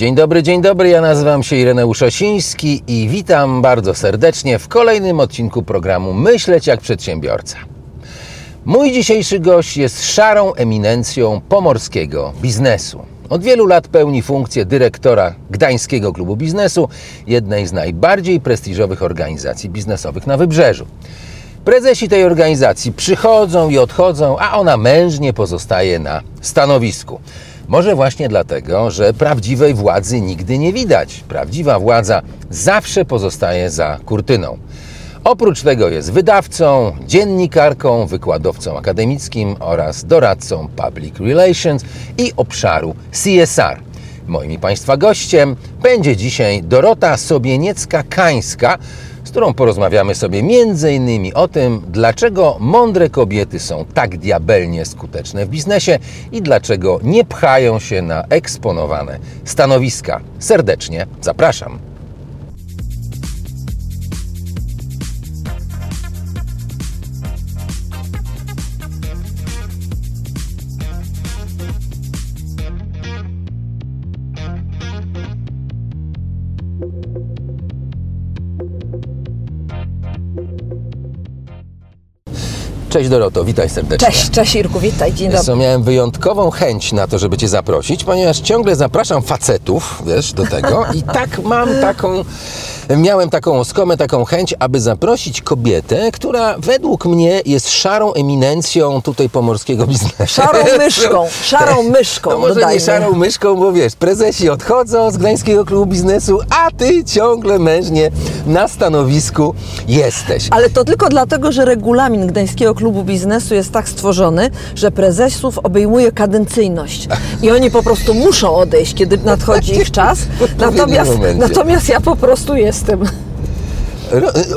Dzień dobry, dzień dobry. Ja nazywam się Ireneusz Osiński i witam bardzo serdecznie w kolejnym odcinku programu Myśleć jak przedsiębiorca. Mój dzisiejszy gość jest szarą eminencją pomorskiego biznesu. Od wielu lat pełni funkcję dyrektora Gdańskiego Klubu Biznesu, jednej z najbardziej prestiżowych organizacji biznesowych na Wybrzeżu. Prezesi tej organizacji przychodzą i odchodzą, a ona mężnie pozostaje na stanowisku. Może właśnie dlatego, że prawdziwej władzy nigdy nie widać. Prawdziwa władza zawsze pozostaje za kurtyną. Oprócz tego jest wydawcą, dziennikarką, wykładowcą akademickim oraz doradcą public relations i obszaru CSR. Moim Państwa gościem będzie dzisiaj Dorota Sobieniecka-Kańska, z którą porozmawiamy sobie innymi o tym, dlaczego mądre kobiety są tak diabelnie skuteczne w biznesie i dlaczego nie pchają się na eksponowane stanowiska. Serdecznie zapraszam. Cześć Doroto, witaj serdecznie. Cześć, cześć Irku, witaj, dzień dobry. miałem wyjątkową chęć na to, żeby Cię zaprosić, ponieważ ciągle zapraszam facetów, wiesz, do tego i tak mam taką, miałem taką oskomę, taką chęć, aby zaprosić kobietę, która według mnie jest szarą eminencją tutaj pomorskiego biznesu. Szarą myszką, szarą myszką, No może dodajmy. nie szarą myszką, bo wiesz, prezesi odchodzą z Gdańskiego Klubu Biznesu, a Ty ciągle mężnie na stanowisku jesteś. Ale to tylko dlatego, że regulamin Gdańskiego Klubu Biznesu jest tak stworzony, że prezesów obejmuje kadencyjność. I oni po prostu muszą odejść, kiedy nadchodzi ich czas. Natomiast, natomiast ja po prostu jestem.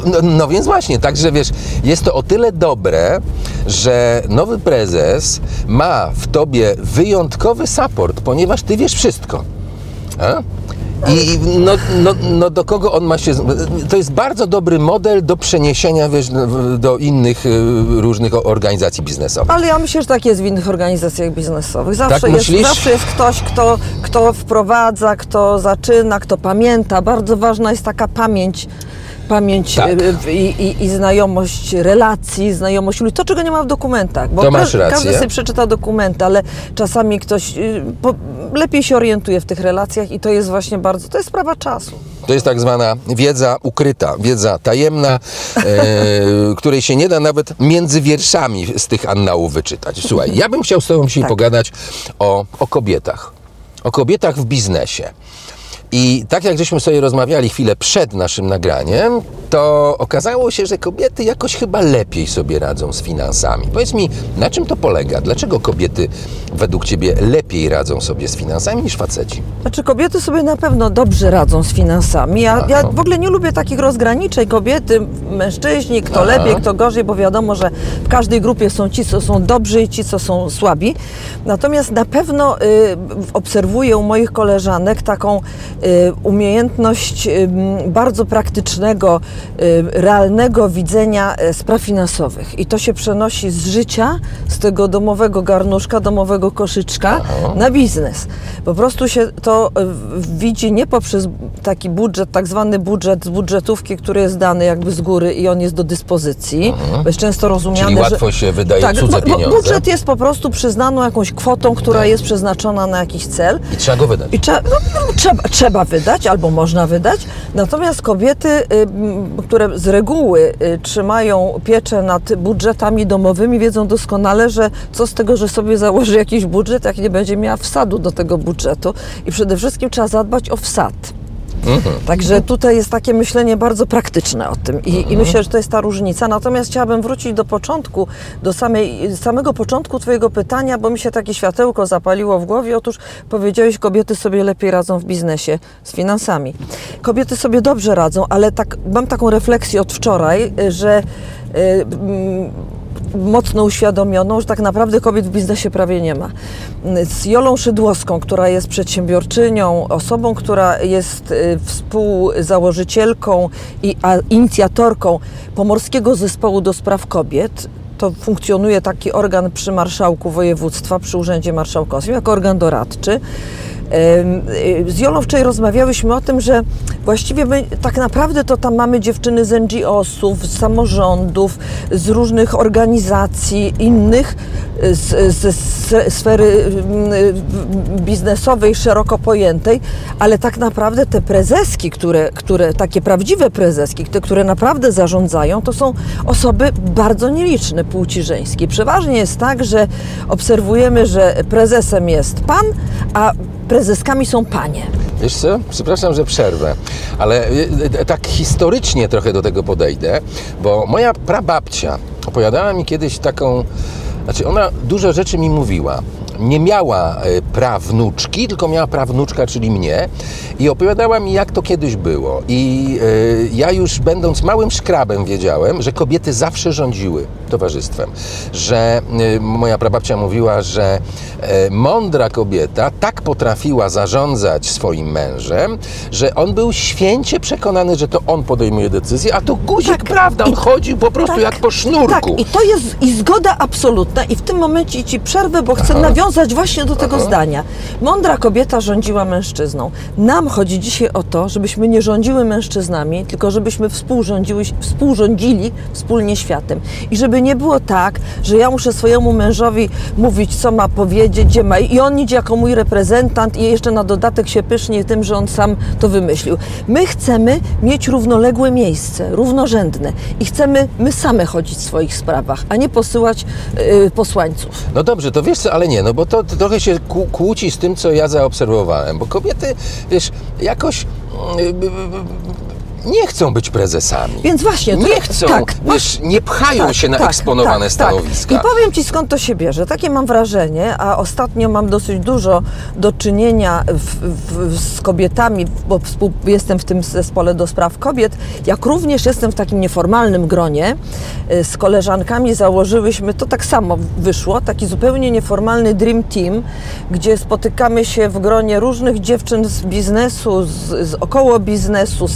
No, no więc właśnie, także wiesz, jest to o tyle dobre, że nowy prezes ma w tobie wyjątkowy support, ponieważ ty wiesz wszystko. A? I no, no, no do kogo on ma się. To jest bardzo dobry model do przeniesienia wiesz, do innych y, różnych organizacji biznesowych. Ale ja myślę, że tak jest w innych organizacjach biznesowych. Zawsze, Tak jest, zawsze jest ktoś, kto, kto wprowadza, kto zaczyna, kto pamięta. Bardzo ważna jest taka pamięć. Pamięć Tak. y, i, i, i znajomość relacji, znajomość ludzi. To, czego nie ma w dokumentach. Bo To masz rację. Każdy sobie przeczyta dokumenty, ale czasami ktoś y, po, lepiej się orientuje w tych relacjach i to jest właśnie bardzo, to jest sprawa czasu. To jest tak zwana wiedza ukryta, wiedza tajemna, e, której się nie da nawet między wierszami z tych annałów wyczytać. Słuchaj, ja bym chciał z Tobą dzisiaj Tak. pogadać o, o kobietach. O kobietach w biznesie. I tak jak żeśmy sobie rozmawiali chwilę przed naszym nagraniem, to okazało się, że kobiety jakoś chyba lepiej sobie radzą z finansami. Powiedz mi, na czym to polega? Dlaczego kobiety według Ciebie lepiej radzą sobie z finansami niż faceci? Znaczy kobiety sobie na pewno dobrze radzą z finansami. Ja, ja w ogóle nie lubię takich rozgraniczeń kobiety, mężczyźni, kto Aha. lepiej, kto gorzej, bo wiadomo, że w każdej grupie są ci, co są dobrzy i ci, co są słabi. Natomiast na pewno y, obserwuję u moich koleżanek taką umiejętność y, bardzo praktycznego, y, realnego widzenia y, spraw finansowych. I to się przenosi z życia, z tego domowego garnuszka, domowego koszyczka Aha. na biznes. Po prostu się to e, widzi nie poprzez taki budżet, tak zwany budżet z budżetówki, który jest dany jakby z góry i on jest do dyspozycji. Bo jest często rozumiane, Mhm. Czyli że... łatwo się wydaje tak, cudze pieniądze. Budżet jest po prostu przyznaną jakąś kwotą, która Tak. jest przeznaczona na jakiś cel. I trzeba go wydać. I trzeba, no, no, trzeba, trzeba wydać albo można wydać. Natomiast kobiety, y, które z reguły y, trzymają pieczę nad budżetami domowymi, wiedzą doskonale, że co z tego, że sobie założy jakiś budżet, jak nie będzie miała wsadu do tego budżetu. I przede wszystkim trzeba zadbać o wsad. Mhm. Także tutaj jest takie myślenie bardzo praktyczne o tym I, Mhm. i myślę, że to jest ta różnica. Natomiast chciałabym wrócić do początku, do samej, samego początku Twojego pytania, bo mi się takie światełko zapaliło w głowie. Otóż powiedziałeś, kobiety sobie lepiej radzą w biznesie z finansami. Kobiety sobie dobrze radzą, ale tak, mam taką refleksję od wczoraj, że y, mm, mocno uświadomioną, że tak naprawdę kobiet w biznesie prawie nie ma. Z Jolą Szydłowską, która jest przedsiębiorczynią, osobą, która jest y, współzałożycielką i inicjatorką Pomorskiego Zespołu do Spraw Kobiet, to funkcjonuje taki organ przy marszałku województwa, przy Urzędzie Marszałkowskim, jako organ doradczy. Y, Z Jolą wczoraj rozmawiałyśmy o tym, że właściwie my tak naprawdę to tam mamy dziewczyny z NGO-sów, z samorządów, z różnych organizacji innych, z, ze s- sfery mm, y, biznesowej, szeroko pojętej, ale tak naprawdę te prezeski, które, które takie prawdziwe prezeski, te, które naprawdę zarządzają, to są osoby bardzo nieliczne płci żeńskiej. Przeważnie jest tak, że obserwujemy, że prezesem jest pan, a prezeskami są panie. Wiesz co? Przepraszam, że przerwę, ale y, y, tak historycznie trochę do tego podejdę, bo moja prababcia opowiadała mi kiedyś taką, znaczy ona dużo rzeczy mi mówiła. Nie miała y, prawnuczki, tylko miała prawnuczka, czyli mnie i opowiadała mi, jak to kiedyś było. I y, ja już będąc małym szkrabem wiedziałem, że kobiety zawsze rządziły towarzystwem. Że y, moja prababcia mówiła, że e, mądra kobieta tak potrafiła zarządzać swoim mężem, że on był święcie przekonany, że to on podejmuje decyzję, a to guzik, Tak. prawda, on chodził po prostu jak po sznurku. Tak, i to jest i zgoda absolutna. I w tym momencie ci przerwę, bo chcę nawiązać właśnie do tego zdania. Mądra kobieta rządziła mężczyzną. Nam chodzi dzisiaj o to, żebyśmy nie rządziły mężczyznami, tylko żebyśmy współrządziły, współrządzili wspólnie światem. I żeby nie było tak, że ja muszę swojemu mężowi mówić, co ma powiedzieć, gdzie ma. I on idzie jako mój reprezentant i jeszcze na dodatek się pysznie tym, że on sam to wymyślił. My chcemy mieć równoległe miejsce, równorzędne i chcemy my same chodzić w swoich sprawach, a nie posyłać y, posłańców. No dobrze, to wiesz co, ale nie, no bo to, to trochę się kłó- kłóci z tym, co ja zaobserwowałem, bo kobiety, wiesz, jakoś mm, b- b- b- nie chcą być prezesami. Więc właśnie, to- Nie chcą, tak, wiesz, nie pchają się na eksponowane stanowiska. I powiem Ci skąd to się bierze. Takie mam wrażenie, a ostatnio mam dosyć dużo do czynienia w, w, z kobietami, bo jestem w tym zespole do spraw kobiet, jak również jestem w takim nieformalnym gronie. Y, Z koleżankami założyłyśmy, to tak samo wyszło, taki zupełnie nieformalny Dream Team, gdzie spotykamy się w gronie różnych dziewczyn z biznesu, z, z około biznesu, z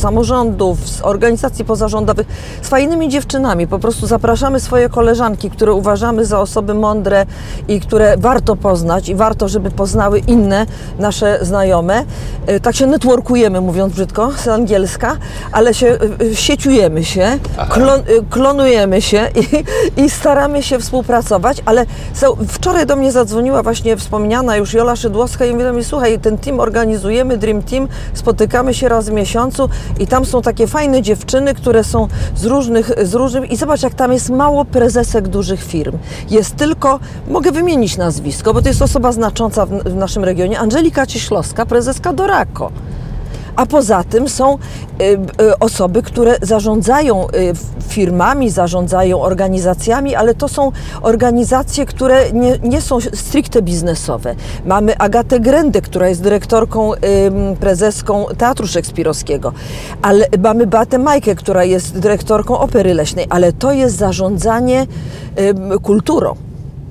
samorządów, z organizacji pozarządowych, z fajnymi dziewczynami. Po prostu zapraszamy swoje koleżanki, które uważamy za osoby mądre i które warto poznać i warto, żeby poznały inne nasze znajome. Y, Tak się networkujemy, mówiąc brzydko, z angielska, ale się y, y, sieciujemy się, klon, klonujemy się i, i staramy się współpracować, ale wczoraj do mnie zadzwoniła właśnie wspomniana już Jola Szydłowska i mówi do mnie, słuchaj, ten team organizujemy, Dream Team, spotykamy się raz w miesiącu i tam są takie fajne dziewczyny, które są z różnych, z różnych i zobacz, jak tam jest mało prezesek dużych firm. Jest tylko, mogę wymienić nazwisko, bo to jest osoba znacząca w, w naszym regionie, Angelika Cieślowska, prezeska Dorako. A poza tym są y, y, osoby, które zarządzają y, firmami, zarządzają organizacjami, ale to są organizacje, które nie, nie są stricte biznesowe. Mamy Agatę Grendę, która jest dyrektorką, prezeską Teatru Szekspirowskiego, ale mamy Beatę Majkę, która jest dyrektorką Opery Leśnej, ale to jest zarządzanie kulturą.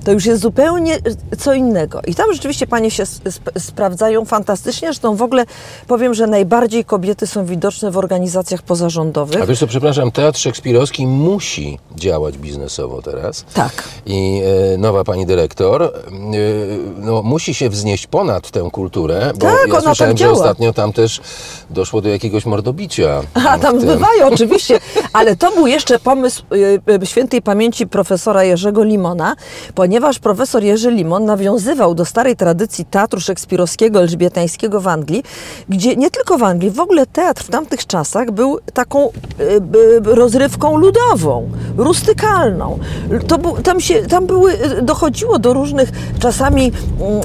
To już jest zupełnie co innego. I tam rzeczywiście panie się sp- sprawdzają fantastycznie. Zresztą w ogóle powiem, że najbardziej kobiety są widoczne w organizacjach pozarządowych. A wiesz co, przepraszam, Teatr Szekspirowski musi działać biznesowo teraz. Tak. I e, nowa pani dyrektor e, no, musi się wznieść ponad tę kulturę, bo Tak, ja słyszałem, że działa. ostatnio tam też doszło do jakiegoś mordobicia. A tam w tym. bywają oczywiście, ale to był jeszcze pomysł y, y, świętej pamięci profesora Jerzego Limona, ponieważ profesor Jerzy Limon nawiązywał do starej tradycji teatru szekspirowskiego, elżbietańskiego w Anglii, gdzie nie tylko w Anglii, w ogóle teatr w tamtych czasach był taką y, y, rozrywką ludową, rustykalną. To był, tam, się, tam były, y, dochodziło do różnych czasami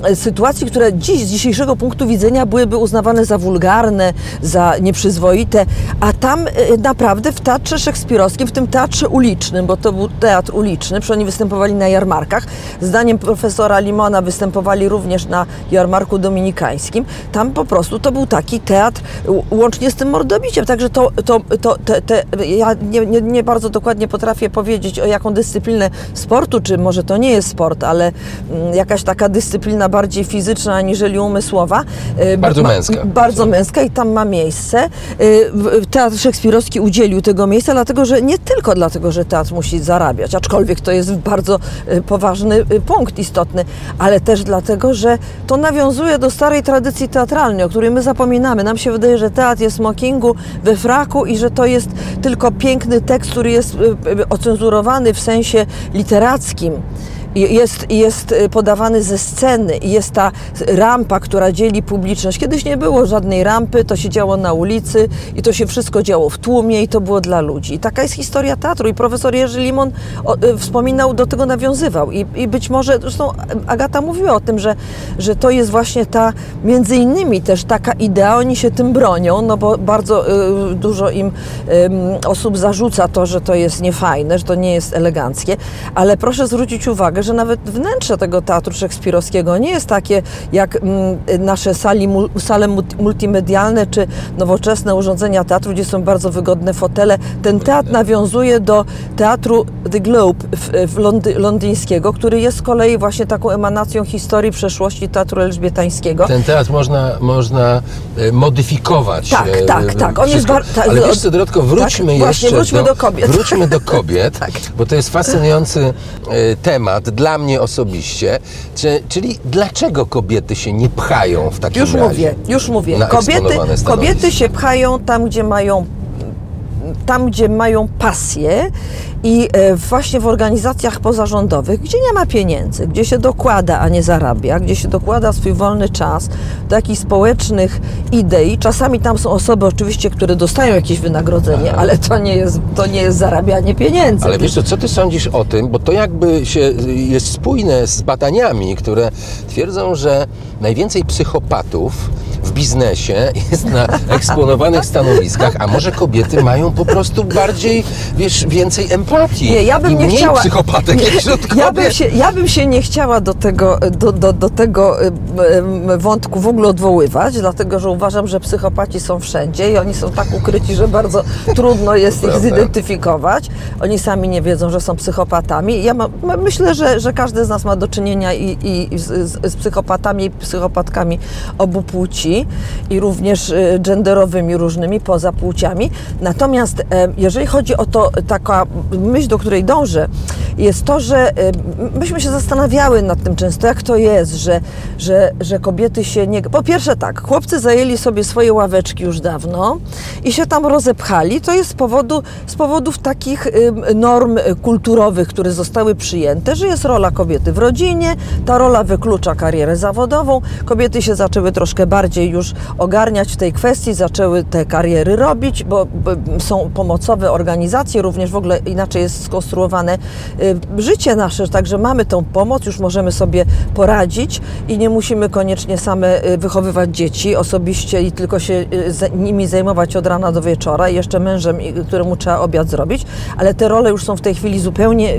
mm, sytuacji, które dziś z dzisiejszego punktu widzenia byłyby uznawane za wulgarne, za nieprzyzwoite, a tam naprawdę w teatrze szekspirowskim, w tym teatrze ulicznym, bo to był teatr uliczny, oni występowali na jarmarkach, zdaniem profesora Limona występowali również na jarmarku dominikańskim, tam po prostu to był taki teatr łącznie z tym mordobiciem, także to, to, to te, te, ja nie, nie, nie bardzo dokładnie potrafię powiedzieć o jaką dyscyplinę sportu, czy może to nie jest sport, ale mm, jakaś taka dyscyplina bardziej fizyczna aniżeli umysłowa. y, Bardzo męska. Bardzo męska i tam ma miejsce. Y, w- Teatr Szekspirowski udzielił tego miejsca, dlatego że nie tylko dlatego, że teatr musi zarabiać, aczkolwiek to jest bardzo y, poważny ważny y, punkt istotny, ale też dlatego, że to nawiązuje do starej tradycji teatralnej, o której my zapominamy. Nam się wydaje, że teatr jest smokingu, we fraku i że to jest tylko piękny tekst, który jest y, y, ocenzurowany w sensie literackim. Jest, jest y, podawany ze sceny jest ta rampa, która dzieli publiczność. Kiedyś nie było żadnej rampy, to się działo na ulicy i to się wszystko działo w tłumie i to było dla ludzi. I taka jest historia teatru i profesor Jerzy Limon y, wspominał, do tego nawiązywał I, i być może, zresztą Agata mówiła o tym, że, że to jest właśnie ta, między innymi też taka idea, oni się tym bronią, no bo bardzo y, dużo im ym, osób zarzuca to, że to jest niefajne, że to nie jest eleganckie, ale proszę zwrócić uwagę, że nawet wnętrze tego teatru szekspirowskiego nie jest takie jak mm, nasze sali, sale multi- multimedialne czy nowoczesne urządzenia teatru, gdzie są bardzo wygodne fotele. Ten teatr nawiązuje do teatru The Globe w, w Londy- londyńskiego, który jest z kolei właśnie taką emanacją historii przeszłości teatru elżbietańskiego. Ten teatr można, można e, modyfikować. Tak, e, tak, tak. On jest bar- tak, Ale do- wiesz co, Dorotko, wróćmy tak, właśnie, jeszcze wróćmy do kobiet. Wróćmy do kobiet, Tak. bo to jest fascynujący e, temat dla mnie osobiście. Czy, czyli dlaczego kobiety się nie pchają w takim Już razie? mówię, już mówię. Kobiety, kobiety się pchają tam, gdzie mają tam, gdzie mają pasję i e, właśnie w organizacjach pozarządowych, gdzie nie ma pieniędzy, gdzie się dokłada, a nie zarabia, gdzie się dokłada swój wolny czas do jakichś społecznych idei. Czasami tam są osoby oczywiście, które dostają jakieś wynagrodzenie, ale to nie jest, to nie jest zarabianie pieniędzy. Ale wiesz co, co ty sądzisz o tym? Bo to jakby się jest spójne z badaniami, które twierdzą, że najwięcej psychopatów w biznesie jest na eksponowanych stanowiskach, a może kobiety mają po prostu bardziej, wiesz, więcej empatii Nie, ja bym i nie mniej chciała. psychopatek nie, wśród kobiet. ja, bym się, ja bym się nie chciała do tego, do, do, do tego em, em, wątku w ogóle odwoływać, dlatego że uważam, że psychopaci są wszędzie i oni są tak ukryci, że bardzo trudno jest ich zidentyfikować. Oni sami nie wiedzą, że są psychopatami. Ja ma, myślę, że, że każdy z nas ma do czynienia i, i z, z, psychopatami i psychopatkami obu płci i również y, genderowymi różnymi poza płciami. Natomiast jeżeli chodzi o to, taka myśl, do której dążę, jest to, że e, myśmy się zastanawiały nad tym często, jak to jest, że, że, że kobiety się nie... Po pierwsze tak, chłopcy zajęli sobie swoje ławeczki już dawno i się tam rozepchali. To jest z, powodu, z powodów takich norm y, kulturowych, które zostały przyjęte, że jest rola kobiety w rodzinie, ta rola wyklucza karierę zawodową. Kobiety się zaczęły troszkę bardziej już ogarniać w tej kwestii, zaczęły te kariery robić, bo są pomocowe organizacje, również w ogóle inaczej jest skonstruowane y, życie nasze, także mamy tą pomoc, już możemy sobie poradzić i nie musimy koniecznie same y, wychowywać dzieci osobiście i tylko się y, nimi zajmować od rana do wieczora i jeszcze mężem, któremu trzeba obiad zrobić, ale te role już są w tej chwili zupełnie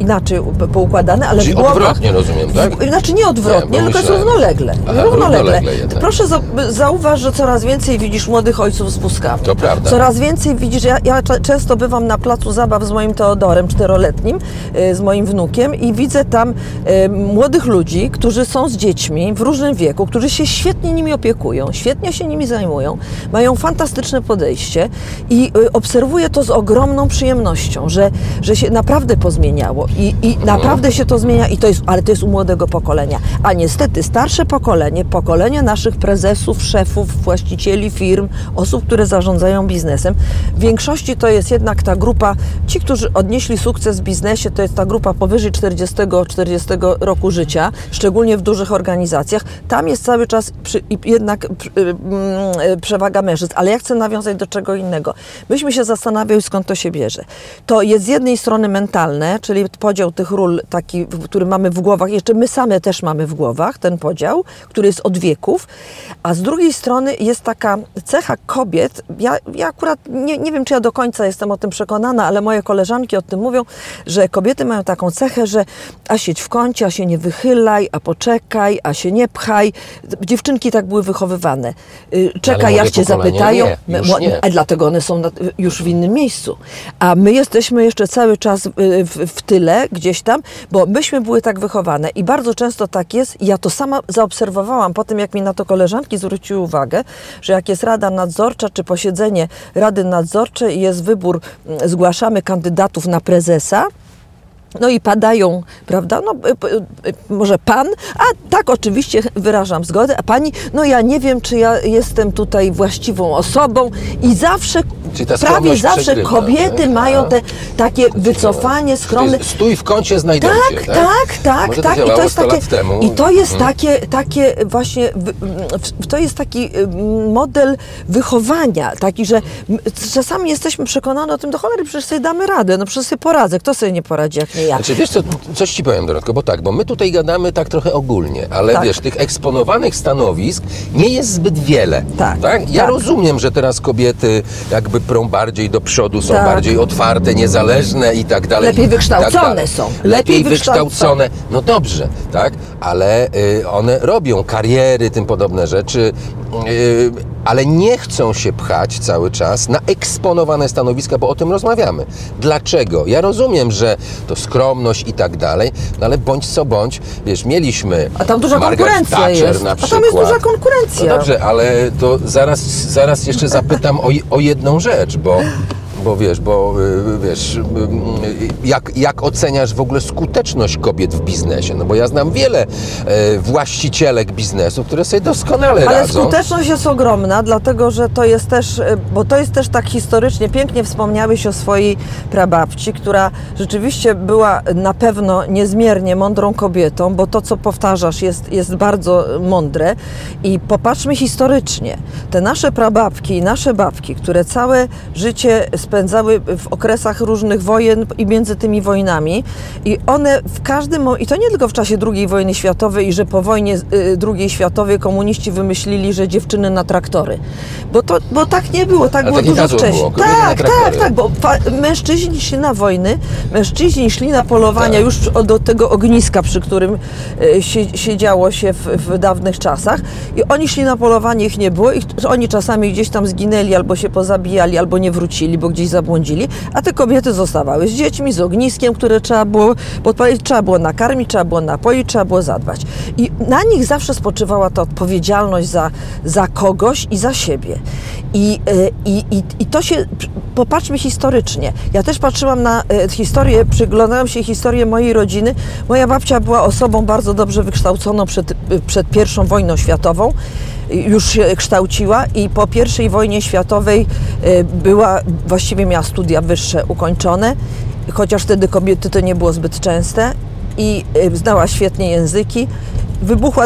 inaczej poukładane, ale Czyli w głowach... odwrotnie rozumiem, tak? W- Znaczy nie odwrotnie, Nie, tylko jest równolegle. Aha, równolegle. równolegle. Proszę za, zauważ, że coraz więcej widzisz młodych ojców z wózkami. To prawda. Coraz więcej widzisz, ja, ja często bywam na placu zabaw z moim Teodorem, czteroletnim, y, z moim wnukiem i widzę tam y, młodych ludzi, którzy są z dziećmi w różnym wieku, którzy się świetnie nimi opiekują, świetnie się nimi zajmują, mają fantastyczne podejście i y, obserwuję to z ogromną przyjemnością, że, że się naprawdę pozmieniało i, i naprawdę się to zmienia, i to jest, ale to jest u młodego pokolenia. A niestety starsze pokolenie, pokolenie naszych prezesów, szefów, właścicieli firm, osób, które zarządzają biznesem, w większości to jest jednak ta grupa, ci, którzy odnieśli sukces w biznesie, to jest ta grupa powyżej 40-40 roku życia, szczególnie w dużych organizacjach. Tam jest cały czas przy, jednak przy- mm, e, przewaga mężczyzn. Ale ja chcę nawiązać do czego innego. Myśmy się zastanawiali, skąd to się bierze. To jest z jednej strony mentalne, czyli podział tych ról, taki, który mamy w głowach, jeszcze my same też mamy w głowach ten podział, który jest od wieków, a z drugiej strony jest taka cecha kobiet, ja, ja akurat nie, nie wiem, czy ja do końca jestem o tym przekonana, ale moje koleżanki o tym mówią, że kobiety mają taką cechę, że a siedź w kącie, a się nie wychylaj, a poczekaj, a się nie pchaj. Dziewczynki tak były wychowywane. Y, Czekaj, jak cię zapytają. nie, nie. a dlatego one są już w innym miejscu. A my jesteśmy jeszcze cały czas y, w, w tyle, gdzieś tam, bo myśmy były tak wychowane i bardzo często tak jest. Ja to sama zaobserwowałam po tym, jak mi na to koleżanki zwróciły uwagę, że jak jest rada nadzorcza czy posiedzenie rady nadzorczej i jest wybór, mm, zgłaszamy kandydatów na prezesa, No i padają, prawda? No, y, y, y, może pan, a tak oczywiście wyrażam zgodę, a pani, no ja nie wiem, czy ja jestem tutaj właściwą osobą i zawsze, prawie zawsze przegrywa, kobiety tak? mają te takie wycofanie, skromne. Stój w kącie, znajdę Tak, cię, tak, tak, Może tak. To I to jest 100 takie, i to jest Mhm. takie, takie właśnie, to jest taki model wychowania, taki, że czasami jesteśmy przekonani o tym, do cholery, przecież sobie damy radę, no przecież sobie poradzę, kto sobie nie poradzi, jak nie ja. Znaczy, wiesz co, coś ci powiem, Dorotko, bo tak, bo my tutaj gadamy tak trochę ogólnie, ale Tak. wiesz, tych eksponowanych stanowisk nie jest zbyt wiele. Tak, Ja tak. rozumiem, że teraz kobiety jakby prą bardziej do przodu, są Tak. bardziej otwarte, niezależne i tak dalej. Lepiej tak wykształcone są. Lepiej, Lepiej wykształcone. No dobrze, tak, ale y, one robią kariery, tym podobne rzeczy, y, ale nie chcą się pchać cały czas na eksponowane stanowiska, bo o tym rozmawiamy. Dlaczego? Ja rozumiem, że to skromność i tak dalej, no ale bądź co bądź, wiesz, mieliśmy A tam duża Margaret konkurencja Thatcher jest. na A przykład. tam jest duża konkurencja. No dobrze, ale to zaraz, zaraz jeszcze zapytam o, o jedną rzecz, bo, bo wiesz, bo y, wiesz, y, y, jak, jak oceniasz w ogóle skuteczność kobiet w biznesie? No bo ja znam wiele e, właścicielek biznesu, które sobie doskonale Ale radzą. skuteczność jest ogromna, dlatego że to jest też, e, bo to jest też tak historycznie, pięknie wspomniałeś o swojej prababci, która rzeczywiście była na pewno niezmiernie mądrą kobietą, bo to, co powtarzasz, jest, jest bardzo mądre. I popatrzmy historycznie. Te nasze prababki i nasze babki, które całe życie spędzały w okresach różnych wojen i między tymi wojnami, i one w każdym, i to nie tylko w czasie II wojny światowej, i że po wojnie y, II światowej komuniści wymyślili, że dziewczyny na traktory. Bo, to, bo tak nie było, tak Ale było nie dużo wcześniej. było, tak, tak, tak, bo fa- mężczyźni szli na wojny, mężczyźni szli na polowania Tak. już do tego ogniska, przy którym y, sie, siedziało się w, w dawnych czasach i oni szli na polowanie, ich nie było, ich, oni czasami gdzieś tam zginęli, albo się pozabijali, albo nie wrócili, bo gdzieś zabłądzili, a te kobiety zostawały z dziećmi, z ogniskiem, które trzeba było podpalić, trzeba było nakarmić, trzeba było napoić, trzeba było zadbać. I na nich zawsze spoczywała ta odpowiedzialność za, za kogoś i za siebie. I, y, i, i, I to się, popatrzmy historycznie. Ja też patrzyłam na e, historię, przyglądałam się historię mojej rodziny. Moja babcia była osobą bardzo dobrze wykształconą przed, przed pierwszą wojną światową. Już się kształciła i po pierwszej wojnie światowej e, była, właściwie miała studia wyższe ukończone, chociaż wtedy kobiety to nie było zbyt częste i e, znała świetnie języki. Wybuchła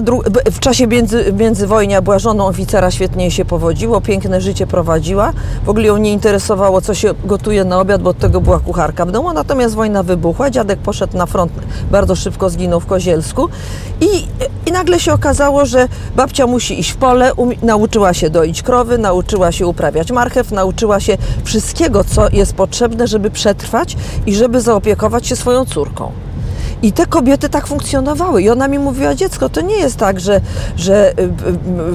w czasie między, międzywojnia, była żoną oficera, świetnie się powodziło, piękne życie prowadziła. W ogóle ją nie interesowało, co się gotuje na obiad, bo od tego była kucharka w domu. Natomiast wojna wybuchła, dziadek poszedł na front, bardzo szybko zginął w Kozielsku i, i nagle się okazało, że babcia musi iść w pole, umie- nauczyła się doić krowy, nauczyła się uprawiać marchew, nauczyła się wszystkiego, co jest potrzebne, żeby przetrwać i żeby zaopiekować się swoją córką. I te kobiety tak funkcjonowały. I ona mi mówiła, dziecko, to nie jest tak, że, że, y,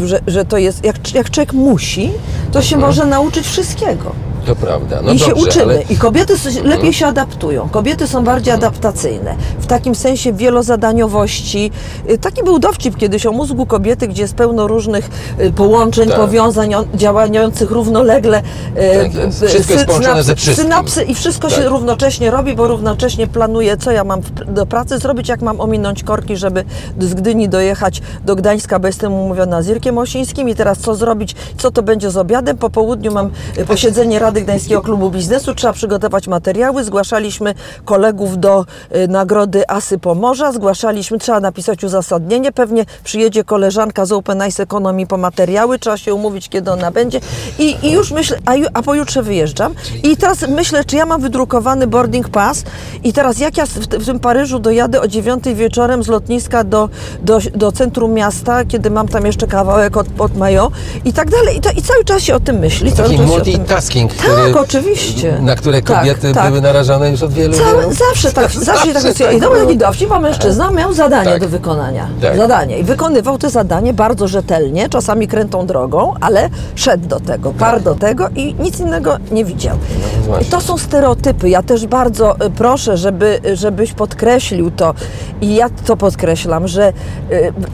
y, że, że to jest, jak, jak człowiek musi, to się może nauczyć wszystkiego. To prawda. No I dobrze, się uczymy. ale I kobiety s- lepiej się adaptują. Kobiety są bardziej adaptacyjne. W takim sensie wielozadaniowości. Y, Taki był dowcip kiedyś o mózgu kobiety, gdzie jest pełno różnych y, połączeń, Tak. powiązań działających równolegle. y, Tak jest. Wszystko jest połączone synapsy- ze wszystkim. Synapsy i wszystko Tak. się równocześnie robi, bo równocześnie planuję, co ja mam do pracy zrobić, jak mam ominąć korki, żeby z Gdyni dojechać do Gdańska, bo jestem umówiona z Irkiem Osińskim i teraz co zrobić, co to będzie z obiadem. Po południu mam posiedzenie Rady Gdańskiego Klubu Biznesu, trzeba przygotować materiały. Zgłaszaliśmy kolegów do y, Nagrody Asy Pomorza, zgłaszaliśmy, trzeba napisać uzasadnienie, pewnie przyjedzie koleżanka z Open Ice Economy po materiały, trzeba się umówić, kiedy ona będzie. I, i już myślę, a, a pojutrze wyjeżdżam. I teraz myślę, czy ja mam wydrukowany boarding pass? I teraz jak ja w, w tym Paryżu dojadę o 9 wieczorem z lotniska do, do, do centrum miasta, kiedy mam tam jeszcze kawałek od, od Mayo i tak dalej. I, to, I cały czas się o tym myśli. taki o tym- multitasking, Tak, oczywiście. na które Tak, kobiety tak. były narażone już od wielu Całe, wielu zawsze tak, zawsze tak jest. I to był taki dowcip, bo mężczyzna miał zadanie Tak. do wykonania. Tak. Zadanie. I wykonywał to zadanie bardzo rzetelnie, czasami krętą drogą, ale szedł do tego, par do tego i nic innego nie widział. I właśnie. to są stereotypy. Ja też bardzo y, proszę, żeby, żebyś podkreślił to i ja to podkreślam, że,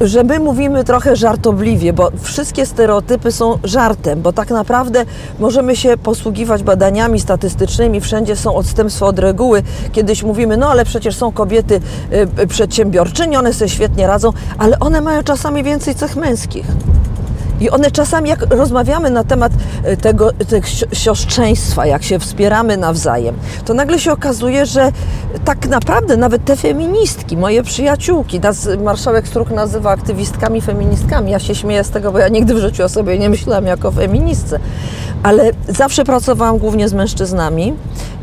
y, że my mówimy trochę żartobliwie, bo wszystkie stereotypy są żartem, bo tak naprawdę możemy się posługiwać badaniami statystycznymi, wszędzie są odstępstwa od reguły. Kiedyś mówimy, no ale przecież są kobiety y, przedsiębiorczynie, one sobie świetnie radzą, ale one mają czasami więcej cech męskich. I one czasami, jak rozmawiamy na temat e, tego, tego si- siostrzeństwa, jak się wspieramy nawzajem, to nagle się okazuje, że tak naprawdę nawet te feministki, moje przyjaciółki, nas marszałek Struk nazywa aktywistkami, feministkami. Ja się śmieję z tego, bo ja nigdy w życiu o sobie nie myślałam jako feministce. Ale zawsze pracowałam głównie z mężczyznami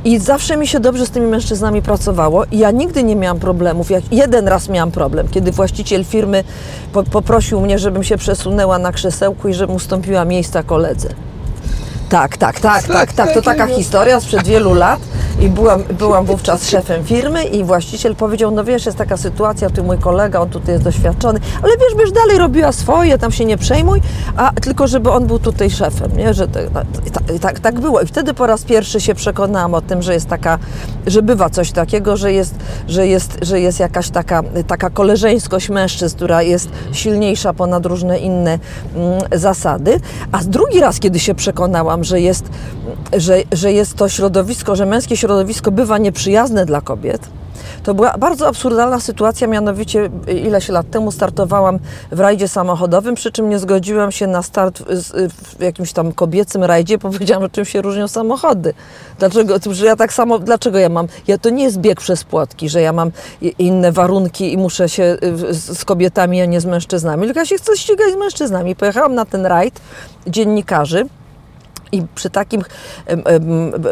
i zawsze mi się dobrze z tymi mężczyznami pracowało i ja nigdy nie miałam problemów. Jak jeden raz miałam problem, kiedy właściciel firmy po, poprosił mnie, żebym się przesunęła na krzesełku i żebym ustąpiła miejsca koledze. Tak, tak, tak, tak, tak. To taka historia sprzed wielu lat i byłam, byłam wówczas szefem firmy i właściciel powiedział, no wiesz, jest taka sytuacja, ty mój kolega, on tutaj jest doświadczony, ale wiesz, wiesz, dalej robiła swoje, tam się nie przejmuj, a tylko żeby on był tutaj szefem, nie, że tak, tak, tak było. I wtedy po raz pierwszy się przekonałam o tym, że jest taka, że bywa coś takiego, że jest, że jest, że jest jakaś taka, taka koleżeńskość mężczyzn, która jest silniejsza ponad różne inne mm, zasady. A drugi raz, kiedy się przekonałam, że jest, że, że jest to środowisko, że męskie środowisko bywa nieprzyjazne dla kobiet, to była bardzo absurdalna sytuacja, mianowicie ileś lat temu startowałam w rajdzie samochodowym, przy czym nie zgodziłam się na start w, w jakimś tam kobiecym rajdzie, powiedziałam, czym się różnią samochody. Dlaczego, że ja tak samo, dlaczego ja mam, ja to nie jest bieg przez płotki, że ja mam inne warunki i muszę się y, z kobietami, a nie z mężczyznami, tylko ja się chcę ścigać z mężczyznami. Pojechałam na ten rajd dziennikarzy, i przy takim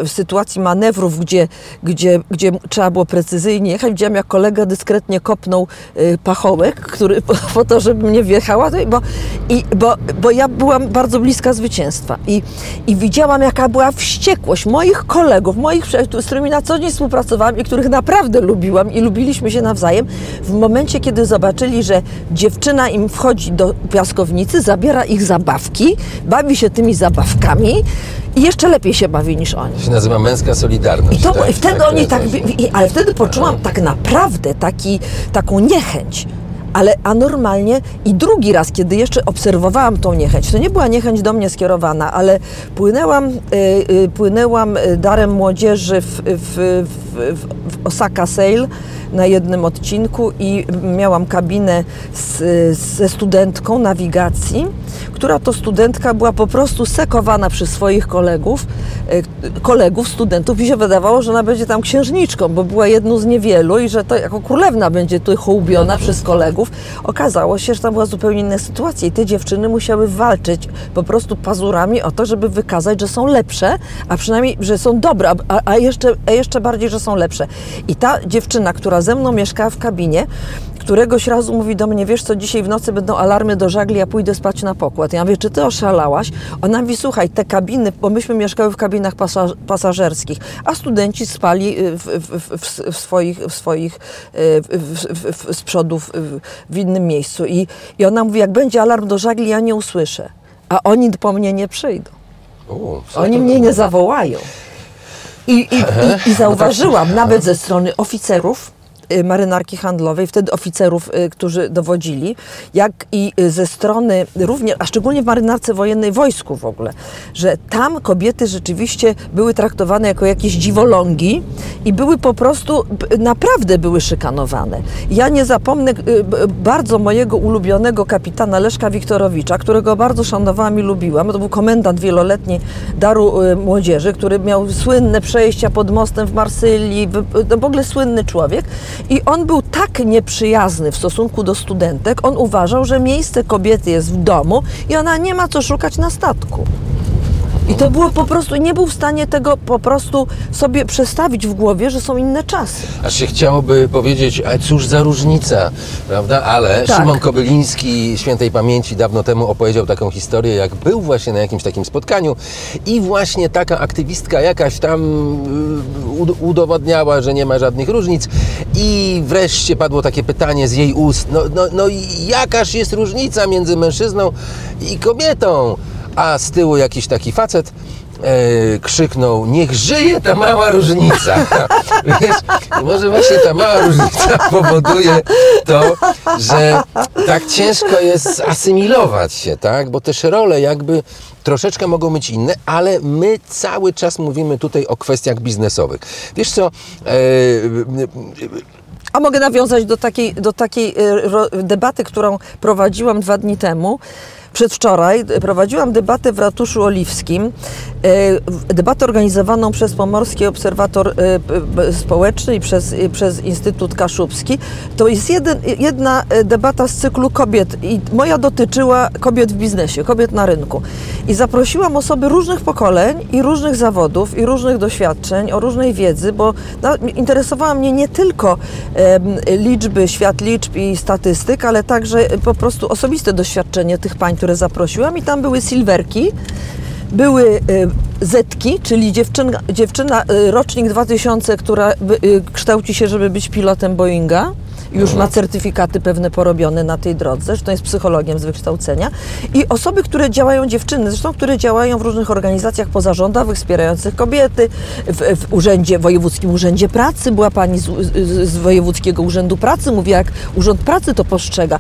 w sytuacji manewrów, gdzie, gdzie, gdzie trzeba było precyzyjnie jechać, widziałam jak kolega dyskretnie kopnął y, pachołek, który po, po to, żeby mnie wjechała, bo, i, bo, bo ja byłam bardzo bliska zwycięstwa. I, i widziałam jaka była wściekłość moich kolegów, moich przyjaciół, z którymi na co dzień współpracowałam i których naprawdę lubiłam i lubiliśmy się nawzajem, w momencie, kiedy zobaczyli, że dziewczyna im wchodzi do piaskownicy, zabiera ich zabawki, bawi się tymi zabawkami i jeszcze lepiej się bawi niż oni. To się nazywa męska solidarność. I, to, tak? i wtedy Tak, oni tak, tak, tak. ale wtedy poczułam tak naprawdę taki, taką niechęć. Ale anormalnie i drugi raz, kiedy jeszcze obserwowałam tą niechęć, to nie była niechęć do mnie skierowana, ale płynęłam, y, y, płynęłam y, darem młodzieży w, w, w, w Osaka Sail na jednym odcinku i miałam kabinę z, ze studentką nawigacji, która to studentka była po prostu sekowana przez swoich kolegów, kolegów, studentów i się wydawało, że ona będzie tam księżniczką, bo była jedną z niewielu i że to jako królewna będzie tu hołubiona przez kolegów. Okazało się, że tam była zupełnie inna sytuacja i te dziewczyny musiały walczyć po prostu pazurami o to, żeby wykazać, że są lepsze, a przynajmniej, że są dobre, a, a, jeszcze, a jeszcze bardziej, że są lepsze. I ta dziewczyna, która ze mną mieszkała w kabinie, któregoś razu mówi do mnie, wiesz co, dzisiaj w nocy będą alarmy do żagli, ja pójdę spać na pokład. Ja mówię, czy ty oszalałaś? Ona mówi, słuchaj, te kabiny, bo myśmy mieszkały w kabinach pasaż pasażerskich, a studenci spali y, w, w, w, w swoich, w swoich y, z przodu w, innym miejscu. I, I ona mówi, jak będzie alarm do żagli, ja nie usłyszę, a oni po mnie nie przyjdą. Co Oni mnie nie zawołają. I, i, i, i zauważyłam nawet ze strony oficerów marynarki handlowej, wtedy oficerów, y, którzy dowodzili, jak i y, ze strony również, a szczególnie w marynarce wojennej, wojsku w ogóle, że tam kobiety rzeczywiście były traktowane jako jakieś dziwolągi i były po prostu, naprawdę były szykanowane. Ja nie zapomnę y, bardzo mojego ulubionego kapitana Leszka Wiktorowicza, którego bardzo szanowałam i lubiłam. To był komendant wieloletni Daru y, Młodzieży, który miał słynne przejścia pod mostem w Marsylii, w ogóle słynny człowiek. I on był tak nieprzyjazny w stosunku do studentek, on uważał, że miejsce kobiety jest w domu i ona nie ma co szukać na statku. I to było po prostu, nie był w stanie tego po prostu sobie przestawić w głowie, że są inne czasy. Aż się chciałoby powiedzieć, a cóż za różnica, prawda? Ale Tak. Szymon Kobyliński, świętej pamięci, dawno temu opowiedział taką historię, jak był właśnie na jakimś takim spotkaniu i właśnie taka aktywistka jakaś tam y, ud- udowodniała, że nie ma żadnych różnic i wreszcie padło takie pytanie z jej ust, no, no, no i jakaż jest różnica między mężczyzną i kobietą? A z tyłu jakiś taki facet e, krzyknął, niech żyje ta mała różnica. Wiesz, może właśnie ta mała różnica powoduje to, że tak ciężko jest asymilować się, tak? Bo też role jakby troszeczkę mogą być inne, ale my cały czas mówimy tutaj o kwestiach biznesowych. Wiesz co, e, A mogę nawiązać do takiej, do takiej e, debaty, którą prowadziłam dwa dni temu. Przedwczoraj prowadziłam debatę w Ratuszu Oliwskim, e, debatę organizowaną przez Pomorski Obserwator e, Społeczny i przez, i przez Instytut Kaszubski. To jest jeden, jedna e, debata z cyklu kobiet i moja dotyczyła kobiet w biznesie, kobiet na rynku. I zaprosiłam osoby różnych pokoleń i różnych zawodów i różnych doświadczeń, o różnej wiedzy, bo na, interesowała mnie nie tylko liczby, świat liczb i statystyk, ale także po prostu osobiste doświadczenie tych pań, które zaprosiłam i tam były silwerki, były e, Zetki, czyli dziewczyna, dziewczyna rocznik 2000, która e, kształci się, żeby być pilotem Boeinga. Już ma certyfikaty pewne porobione na tej drodze, zresztą jest psychologiem z wykształcenia. I osoby, które działają, dziewczyny, zresztą, które działają w różnych organizacjach pozarządowych, wspierających kobiety, w, w urzędzie, Wojewódzkim Urzędzie Pracy, była pani z, z, Wojewódzkiego Urzędu Pracy, mówi jak Urząd Pracy to postrzega.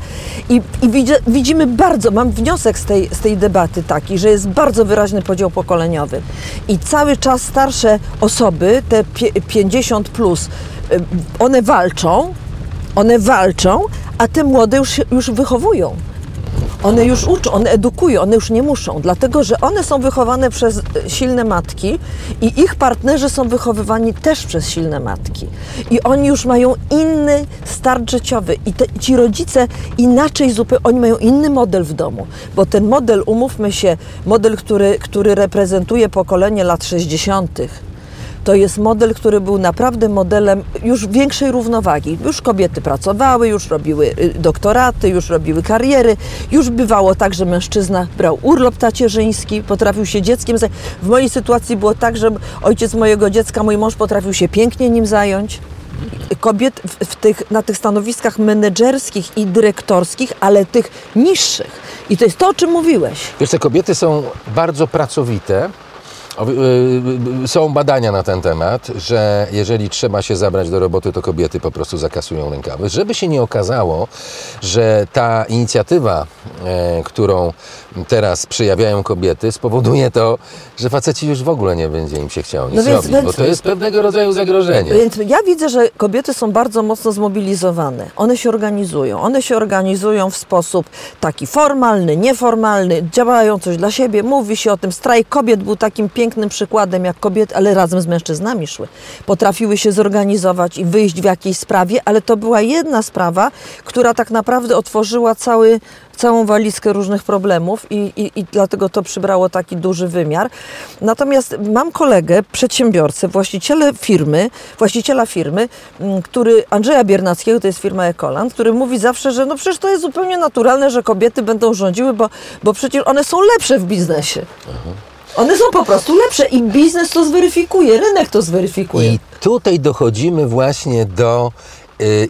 I, i widzimy bardzo, mam wniosek z tej, z tej debaty taki, że jest bardzo wyraźny podział pokoleniowy. I cały czas starsze osoby, te pie- 50 plus, one walczą, one walczą, a te młode już, już wychowują. One już uczą, one edukują, one już nie muszą, dlatego że one są wychowane przez e, silne matki i ich partnerzy są wychowywani też przez silne matki. I oni już mają inny start życiowy i te, ci rodzice inaczej zupełnie, oni mają inny model w domu, bo ten model, umówmy się, model, który, który reprezentuje pokolenie lat 60., to jest model, który był naprawdę modelem już większej równowagi. Już kobiety pracowały, już robiły y, doktoraty, już robiły kariery. Już bywało tak, że mężczyzna brał urlop tacierzyński, potrafił się dzieckiem zająć. W mojej sytuacji było tak, że ojciec mojego dziecka, mój mąż potrafił się pięknie nim zająć. Kobiet w, w tych, na tych stanowiskach menedżerskich i dyrektorskich, ale tych niższych. I to jest to, o czym mówiłeś. Wiesz, te kobiety są bardzo pracowite. Y, y, Są badania na ten temat, że jeżeli trzeba się zabrać do roboty, to kobiety po prostu zakasują rękawy. Żeby się nie okazało, że ta inicjatywa, e, którą teraz przejawiają kobiety, spowoduje to, że faceci już w ogóle nie będzie im się chciało nic No więc- robić, bo więc- to jest pewnego rodzaju zagrożenie. Więc ja widzę, że kobiety są bardzo mocno zmobilizowane. One się organizują. One się organizują w sposób taki formalny, nieformalny, działają coś dla siebie, mówi się o tym. Strajk kobiet był takim pięknym przykładem, jak kobiety, ale razem z mężczyznami szły. Potrafiły się zorganizować i wyjść w jakiejś sprawie, ale to była jedna sprawa, która tak naprawdę otworzyła cały, całą walizkę różnych problemów i, i, i dlatego to przybrało taki duży wymiar. Natomiast mam kolegę, przedsiębiorcę, właścicielę firmy, właściciela firmy, m, który Andrzeja Biernackiego, to jest firma Ekoland, który mówi zawsze, że no przecież to jest zupełnie naturalne, że kobiety będą rządziły, bo, bo przecież one są lepsze w biznesie. One są po prostu lepsze i biznes to zweryfikuje, rynek to zweryfikuje. I tutaj dochodzimy właśnie do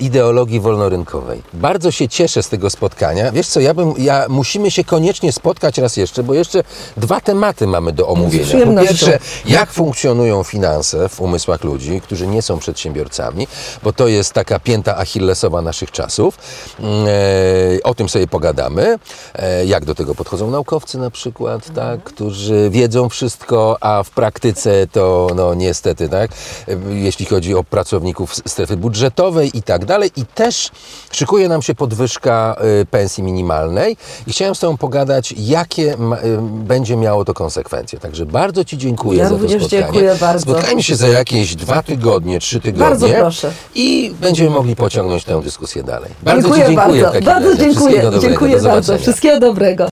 ideologii wolnorynkowej. Bardzo się cieszę z tego spotkania. Wiesz co, ja bym, ja, musimy się koniecznie spotkać raz jeszcze, bo jeszcze dwa tematy mamy do omówienia. Po pierwsze, jak funkcjonują finanse w umysłach ludzi, którzy nie są przedsiębiorcami, bo to jest taka pięta achillesowa naszych czasów. E, o tym sobie pogadamy. E, jak do tego podchodzą naukowcy na przykład, tak, którzy wiedzą wszystko, a w praktyce to no niestety, tak, e, jeśli chodzi o pracowników strefy budżetowej i tak dalej. I też szykuje nam się podwyżka e, pensji minimalnej i chciałem z Tobą pogadać, jakie e, będzie miało to konsekwencje. Także bardzo Ci dziękuję Ja za to spotkanie. dziękuję bardzo. Spotkajmy się za jakieś dwa tygodnie, trzy tygodnie. Bardzo proszę. I będziemy mogli pociągnąć tę dyskusję dalej. Bardzo dziękuję Ci dziękuję bardzo. Bardzo dziękuję. Dziękuję bardzo. Wszystkiego dobrego.